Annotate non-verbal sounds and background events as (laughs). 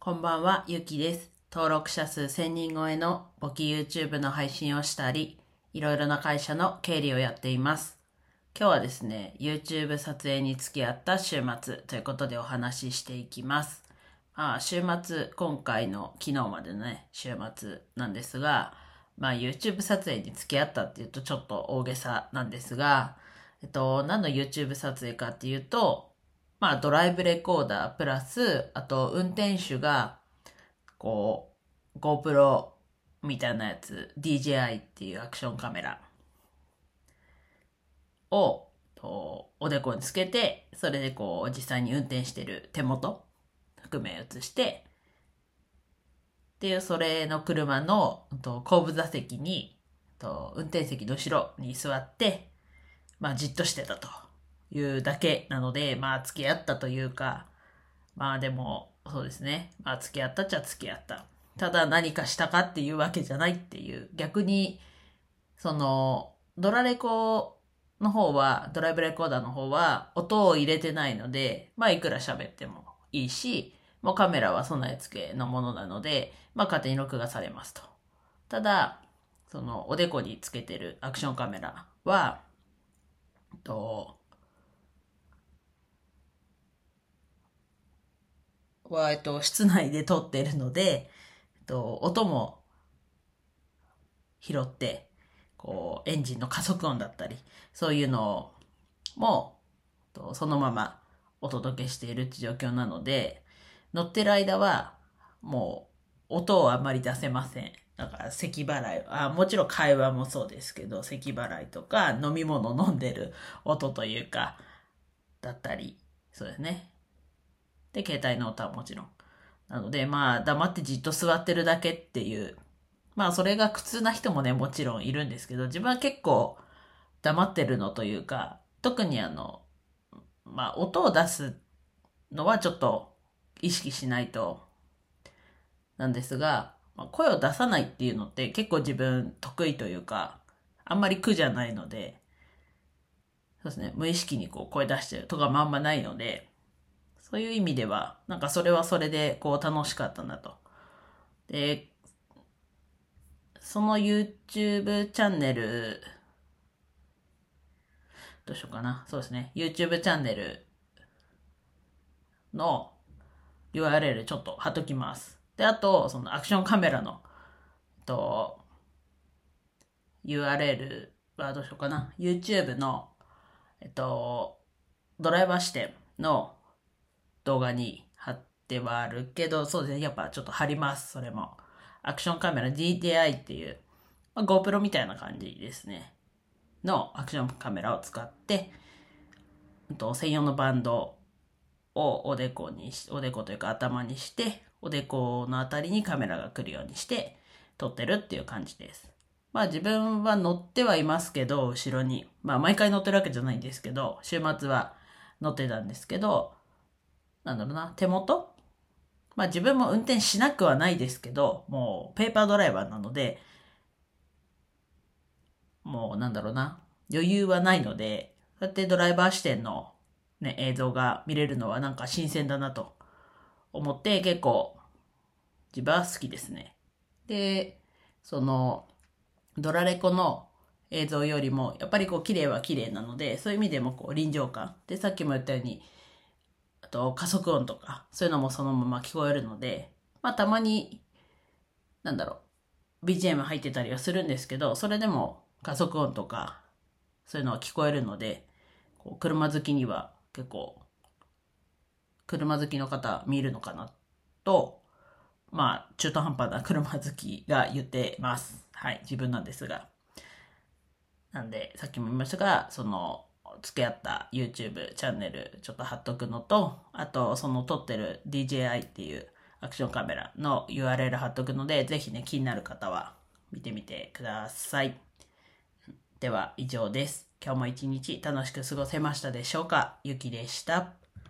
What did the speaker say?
こんばんは、ゆきです。登録者数1000人超えの簿記 YouTube の配信をしたり、いろいろな会社の経理をやっています。今日はですね、YouTube 撮影に付き合った週末ということでお話ししていきます。まあ、週末、今回の昨日までのね、週末なんですが、まあ、YouTube 撮影に付き合ったっていうとちょっと大げさなんですが、えっと、何の YouTube 撮影かっていうと、まあ、ドライブレコーダープラス、あと、運転手が、こう、GoPro みたいなやつ、DJI っていうアクションカメラを、とおでこにつけて、それでこう、実際に運転してる手元、含め映して、っていう、それの車のと後部座席に、と運転席の後ろに座って、まあ、じっとしてたと。いうだけなので、まあ、付き合ったというか、まあでも、そうですね。まあ、付き合ったっちゃ付き合った。ただ何かしたかっていうわけじゃないっていう、逆に、その、ドラレコの方は、ドライブレコーダーの方は、音を入れてないので、まあ、いくら喋ってもいいし、もうカメラは備え付けのものなので、まあ、勝手に録画されますと。ただ、その、おでこにつけてるアクションカメラは、と、は、えっと、室内で撮ってるので、えっと、音も拾って、こう、エンジンの加速音だったり、そういうのも、とそのままお届けしているって状況なので、乗ってる間は、もう、音をあんまり出せません。だから、咳払い、あ、もちろん会話もそうですけど、咳払いとか、飲み物飲んでる音というか、だったり、そうですね。で、携帯の音はもちろん。なので、まあ、黙ってじっと座ってるだけっていう、まあ、それが苦痛な人もね、もちろんいるんですけど、自分は結構黙ってるのというか、特にあの、まあ、音を出すのはちょっと意識しないと、なんですが、まあ、声を出さないっていうのって結構自分得意というか、あんまり苦じゃないので、そうですね、無意識にこう声出してるとかもあんまないので、そういう意味では、なんかそれはそれでこう楽しかったなと。で、その YouTube チャンネル、どうしようかな。そうですね。YouTube チャンネルの URL ちょっと貼っときます。で、あと、そのアクションカメラの、と、URL はどうしようかな。YouTube の、えっと、ドライバー視点の動画に貼ってはあるけど、そうですね。やっぱちょっと貼ります。それも。アクションカメラ DTI っていう、まあ、GoPro みたいな感じですね。のアクションカメラを使って、と専用のバンドをおでこにし、おでこというか頭にして、おでこのあたりにカメラが来るようにして撮ってるっていう感じです。まあ自分は乗ってはいますけど、後ろに。まあ毎回乗ってるわけじゃないんですけど、週末は乗ってたんですけど、なんだろうな、手元？まあ自分も運転しなくはないですけど、もうペーパードライバーなので、もうなんだろうな、余裕はないので、そうやってドライバー視点のね、映像が見れるのはなんか新鮮だなと思って結構自分は好きですね。で、そのドラレコの映像よりもやっぱりこう綺麗は綺麗なので、そういう意味でもこう臨場感。で、さっきも言ったように、と加速音とか、そういうのもそのまま聞こえるので、まあたまに、なんだろう、BGM 入ってたりはするんですけど、それでも加速音とか、そういうのは聞こえるので、こう車好きには結構、車好きの方見るのかなと、まあ中途半端な (laughs) 車好きが言ってます。はい、自分なんですが。なんで、さっきも言いましたが、その、付き合った YouTube チャンネルちょっと貼っとくのと、あとその撮ってる DJI っていうアクションカメラの URL 貼っとくので、ぜひね、気になる方は見てみてください。では以上です。今日も一日楽しく過ごせましたでしょうか？ゆきでした。